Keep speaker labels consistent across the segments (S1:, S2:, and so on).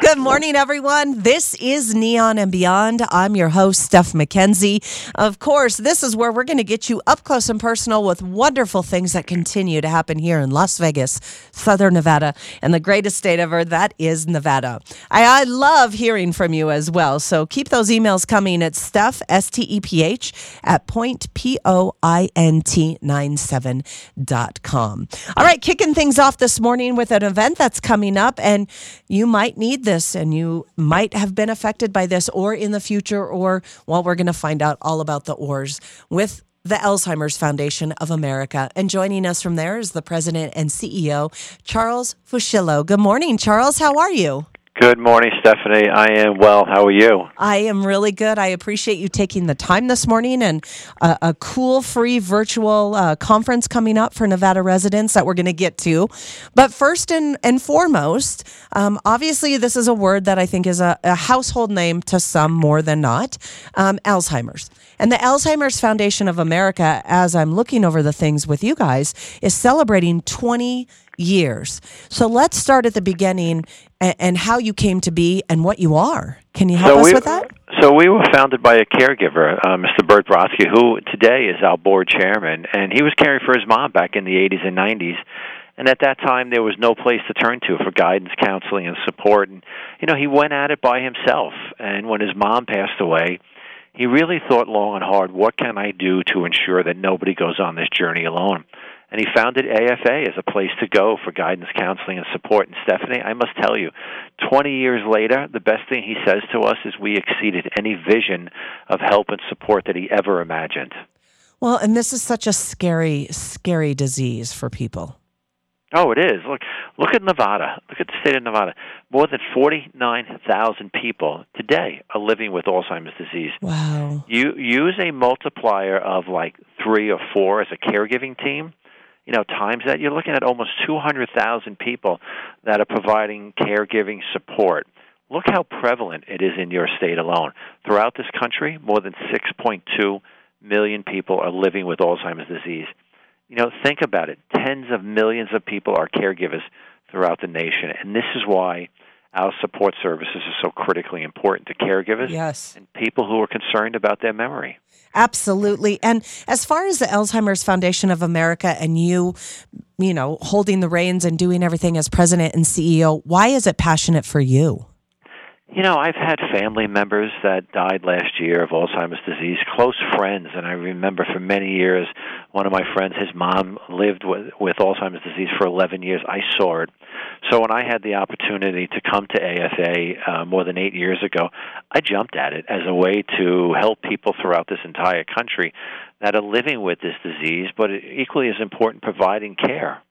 S1: Good morning, everyone. This is Neon and Beyond. I'm your host, Steph McKenzie. Of course, this is where we're going to get you up close and personal with wonderful things that continue to happen here in Las Vegas, Southern Nevada, and the greatest state ever, that is Nevada. I, I love hearing from you as well. So keep those emails coming at Steph, S T E P H, at point, P O I N T 97.com. All right, kicking things off this morning with an event that's coming up, and you might need this and you might have been affected by this or in the future, or, well, we're going to find out all about the ORs with the Alzheimer's Foundation of America. And joining us from there is the president and CEO, Charles Fuschillo. Good morning, Charles. How are you?
S2: Good morning, Stephanie. I am well. How are you?
S1: I am really good. I appreciate you taking the time this morning and a, a cool, free virtual uh, conference coming up for Nevada residents that we're going to get to. But first and, and foremost, um, obviously, this is a word that I think is a, a household name to some more than not um, Alzheimer's. And the Alzheimer's Foundation of America, as I'm looking over the things with you guys, is celebrating 20 years. So let's start at the beginning and, and how you came to be and what you are. Can you help
S2: so
S1: us
S2: we,
S1: with that?
S2: So we were founded by a caregiver, uh, Mr. Bert Brodsky, who today is our board chairman, and he was caring for his mom back in the 80s and 90s. And at that time, there was no place to turn to for guidance, counseling, and support. And you know, he went at it by himself. And when his mom passed away, he really thought long and hard. What can I do to ensure that nobody goes on this journey alone? And he founded AFA as a place to go for guidance, counseling, and support. And Stephanie, I must tell you, 20 years later, the best thing he says to us is we exceeded any vision of help and support that he ever imagined.
S1: Well, and this is such a scary, scary disease for people.
S2: Oh, it is. Look, look at Nevada. Look at the state of Nevada. More than forty-nine thousand people today are living with Alzheimer's disease.
S1: Wow.
S2: You use a multiplier of like three or four as a caregiving team you know, times that you're looking at almost 200,000 people that are providing caregiving support. Look how prevalent it is in your state alone. Throughout this country, more than 6.2 million people are living with Alzheimer's disease. You know, think about it. Tens of millions of people are caregivers throughout the nation, and this is why our support services are so critically important to caregivers
S1: yes.
S2: and people who are concerned about their memory.
S1: Absolutely. And as far as the Alzheimer's Foundation of America and you, you know, holding the reins and doing everything as president and CEO, why is it passionate for you?
S2: You know, I've had family members that died last year of Alzheimer's disease, close friends, and I remember for many years one of my friends, his mom lived with, with Alzheimer's disease for 11 years. I saw it. So when I had the opportunity to come to AFA uh, more than eight years ago, I jumped at it as a way to help people throughout this entire country that are living with this disease, but equally as important, providing care.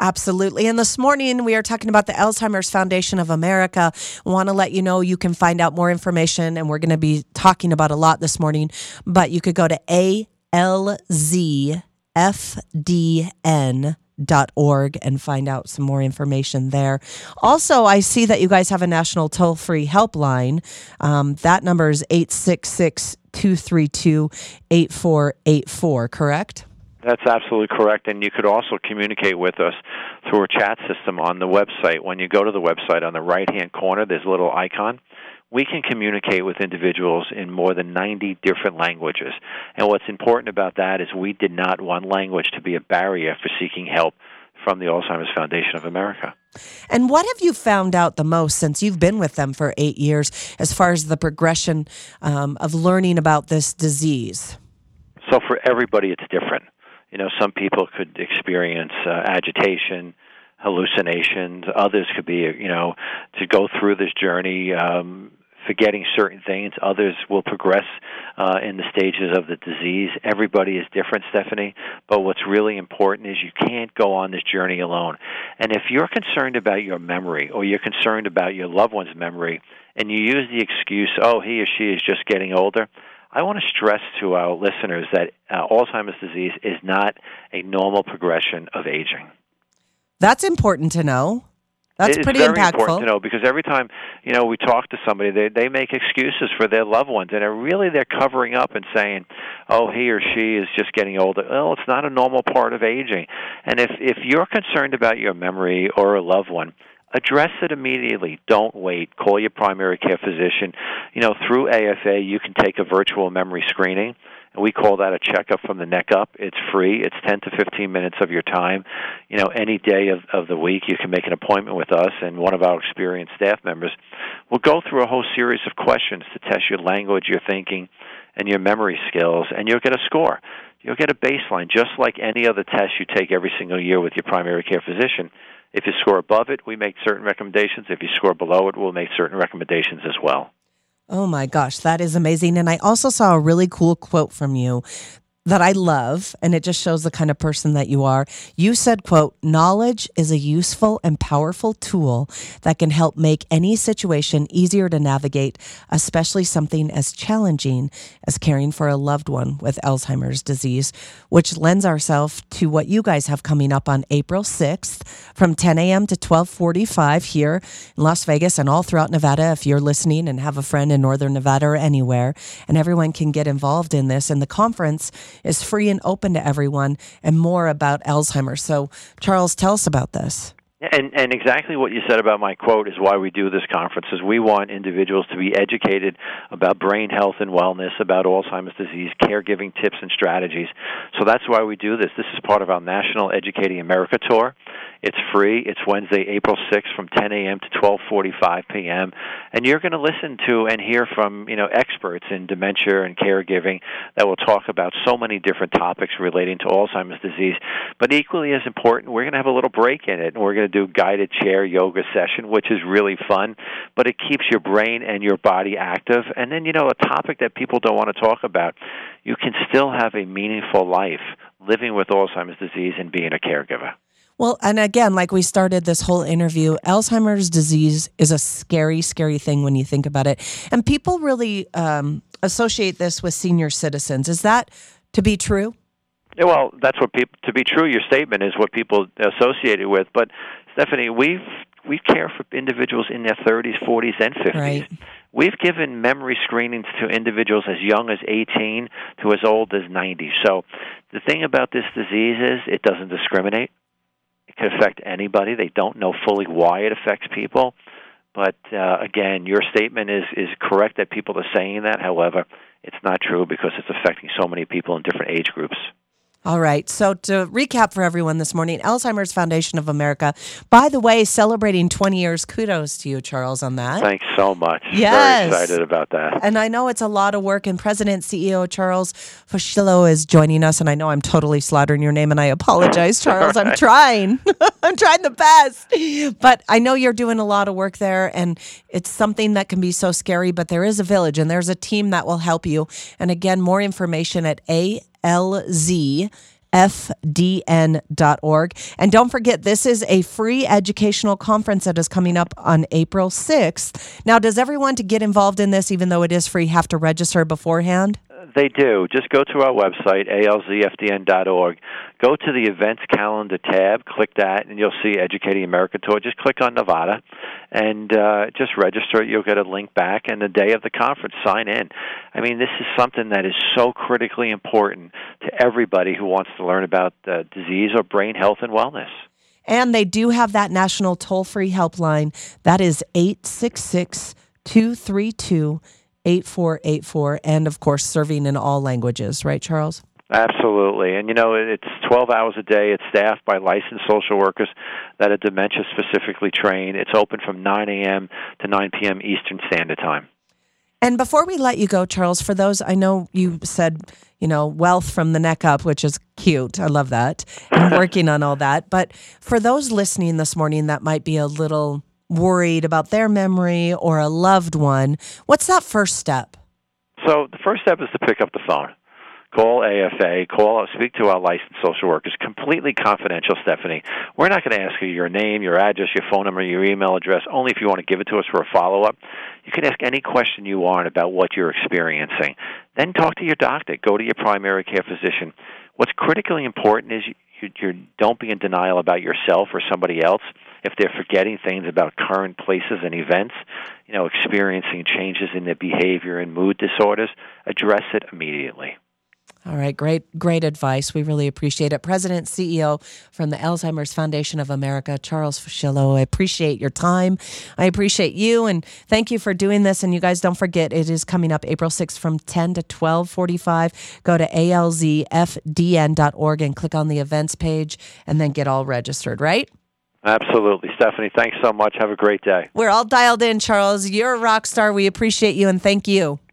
S1: Absolutely. And this morning we are talking about the Alzheimer's Foundation of America. Want to let you know you can find out more information, and we're going to be talking about a lot this morning. But you could go to alzfdn.org and find out some more information there. Also, I see that you guys have a national toll free helpline. Um, that number is 866 232 8484, correct?
S2: That's absolutely correct. And you could also communicate with us through a chat system on the website. When you go to the website, on the right hand corner, there's a little icon. We can communicate with individuals in more than 90 different languages. And what's important about that is we did not want language to be a barrier for seeking help from the Alzheimer's Foundation of America.
S1: And what have you found out the most since you've been with them for eight years as far as the progression um, of learning about this disease?
S2: So, for everybody, it's different. You know, some people could experience uh, agitation, hallucinations. Others could be, you know, to go through this journey. Um, forgetting certain things. Others will progress uh, in the stages of the disease. Everybody is different, Stephanie. But what's really important is you can't go on this journey alone. And if you're concerned about your memory or you're concerned about your loved one's memory, and you use the excuse, "Oh, he or she is just getting older," I want to stress to our listeners that uh, Alzheimer's disease is not a normal progression of aging.
S1: That's important to know. That's
S2: it's
S1: pretty
S2: very
S1: impactful.
S2: important to know because every time you know we talk to somebody, they they make excuses for their loved ones, and really they're covering up and saying, "Oh, he or she is just getting older." Well, it's not a normal part of aging, and if if you're concerned about your memory or a loved one, address it immediately. Don't wait. Call your primary care physician. You know, through AFA, you can take a virtual memory screening. And we call that a checkup from the neck up. It's free. It's 10 to 15 minutes of your time. You know, any day of, of the week, you can make an appointment with us, and one of our experienced staff members will go through a whole series of questions to test your language, your thinking, and your memory skills, and you'll get a score. You'll get a baseline, just like any other test you take every single year with your primary care physician. If you score above it, we make certain recommendations. If you score below it, we'll make certain recommendations as well.
S1: Oh my gosh, that is amazing. And I also saw a really cool quote from you that I love, and it just shows the kind of person that you are. You said, quote, knowledge is a useful and powerful tool that can help make any situation easier to navigate, especially something as challenging as caring for a loved one with Alzheimer's disease, which lends ourselves to what you guys have coming up on April 6th from 10 a.m. to 1245 here in Las Vegas and all throughout Nevada if you're listening and have a friend in Northern Nevada or anywhere. And everyone can get involved in this. And the conference is free and open to everyone and more about Alzheimer's. So, Charles, tell us about this.
S2: And and exactly what you said about my quote is why we do this conference is we want individuals to be educated about brain health and wellness, about Alzheimer's disease, caregiving tips and strategies. So that's why we do this. This is part of our National Educating America tour. It's free. It's Wednesday, April 6th from 10 a.m. to 12:45 p.m. And you're going to listen to and hear from, you know, experts in dementia and caregiving that will talk about so many different topics relating to Alzheimer's disease. But equally as important, we're going to have a little break in it and we're going to do guided chair yoga session, which is really fun, but it keeps your brain and your body active. And then, you know, a topic that people don't want to talk about, you can still have a meaningful life living with Alzheimer's disease and being a caregiver.
S1: Well, and again, like we started this whole interview, Alzheimer's disease is a scary, scary thing when you think about it. And people really um, associate this with senior citizens. Is that to be true?
S2: Well, that's what people to be true. Your statement is what people associate it with. But Stephanie, we've we care for individuals in their 30s, 40s, and 50s.
S1: Right.
S2: We've given memory screenings to individuals as young as 18 to as old as 90. So the thing about this disease is it doesn't discriminate It can affect anybody. They don't know fully why it affects people. But uh, again, your statement is is correct that people are saying that. However, it's not true because it's affecting so many people in different age groups.
S1: All right. So to recap for everyone this morning, Alzheimer's Foundation of America. By the way, celebrating 20 years. Kudos to you, Charles, on that.
S2: Thanks so much.
S1: Yes.
S2: Very excited about that.
S1: And I know it's a lot of work. And President CEO Charles Fuschillo is joining us. And I know I'm totally slaughtering your name, and I apologize, Charles. right. I'm trying. I'm trying the best. But I know you're doing a lot of work there, and it's something that can be so scary. But there is a village, and there's a team that will help you. And again, more information at A lzfdn.org. And don't forget, this is a free educational conference that is coming up on April 6th. Now, does everyone to get involved in this, even though it is free, have to register beforehand?
S2: They do. Just go to our website, alzfdn.org. Go to the events calendar tab, click that, and you'll see Educating America Tour. Just click on Nevada and uh, just register. You'll get a link back, and the day of the conference, sign in. I mean, this is something that is so critically important to everybody who wants to learn about uh, disease or brain health and wellness.
S1: And they do have that national toll free helpline. That is 866 232 8484. And of course, serving in all languages, right, Charles?
S2: Absolutely. And you know, it's 12 hours a day. It's staffed by licensed social workers that are dementia specifically trained. It's open from 9 a.m. to 9 p.m. Eastern Standard Time.
S1: And before we let you go, Charles, for those, I know you said, you know, wealth from the neck up, which is cute. I love that. And working on all that. But for those listening this morning that might be a little worried about their memory or a loved one, what's that first step?
S2: So the first step is to pick up the phone. Call AFA, call, speak to our licensed social workers. Completely confidential, Stephanie. We're not going to ask you your name, your address, your phone number, your email address, only if you want to give it to us for a follow up. You can ask any question you want about what you're experiencing. Then talk to your doctor. Go to your primary care physician. What's critically important is you, you don't be in denial about yourself or somebody else if they're forgetting things about current places and events, you know, experiencing changes in their behavior and mood disorders, address it immediately.
S1: All right, great, great advice. We really appreciate it. President, CEO from the Alzheimer's Foundation of America, Charles Fuschillo. I appreciate your time. I appreciate you, and thank you for doing this. And you guys, don't forget, it is coming up April 6th from 10 to 12:45. Go to alzfdn.org and click on the events page, and then get all registered. Right?
S2: Absolutely, Stephanie. Thanks so much. Have a great day.
S1: We're all dialed in, Charles. You're a rock star. We appreciate you, and thank you.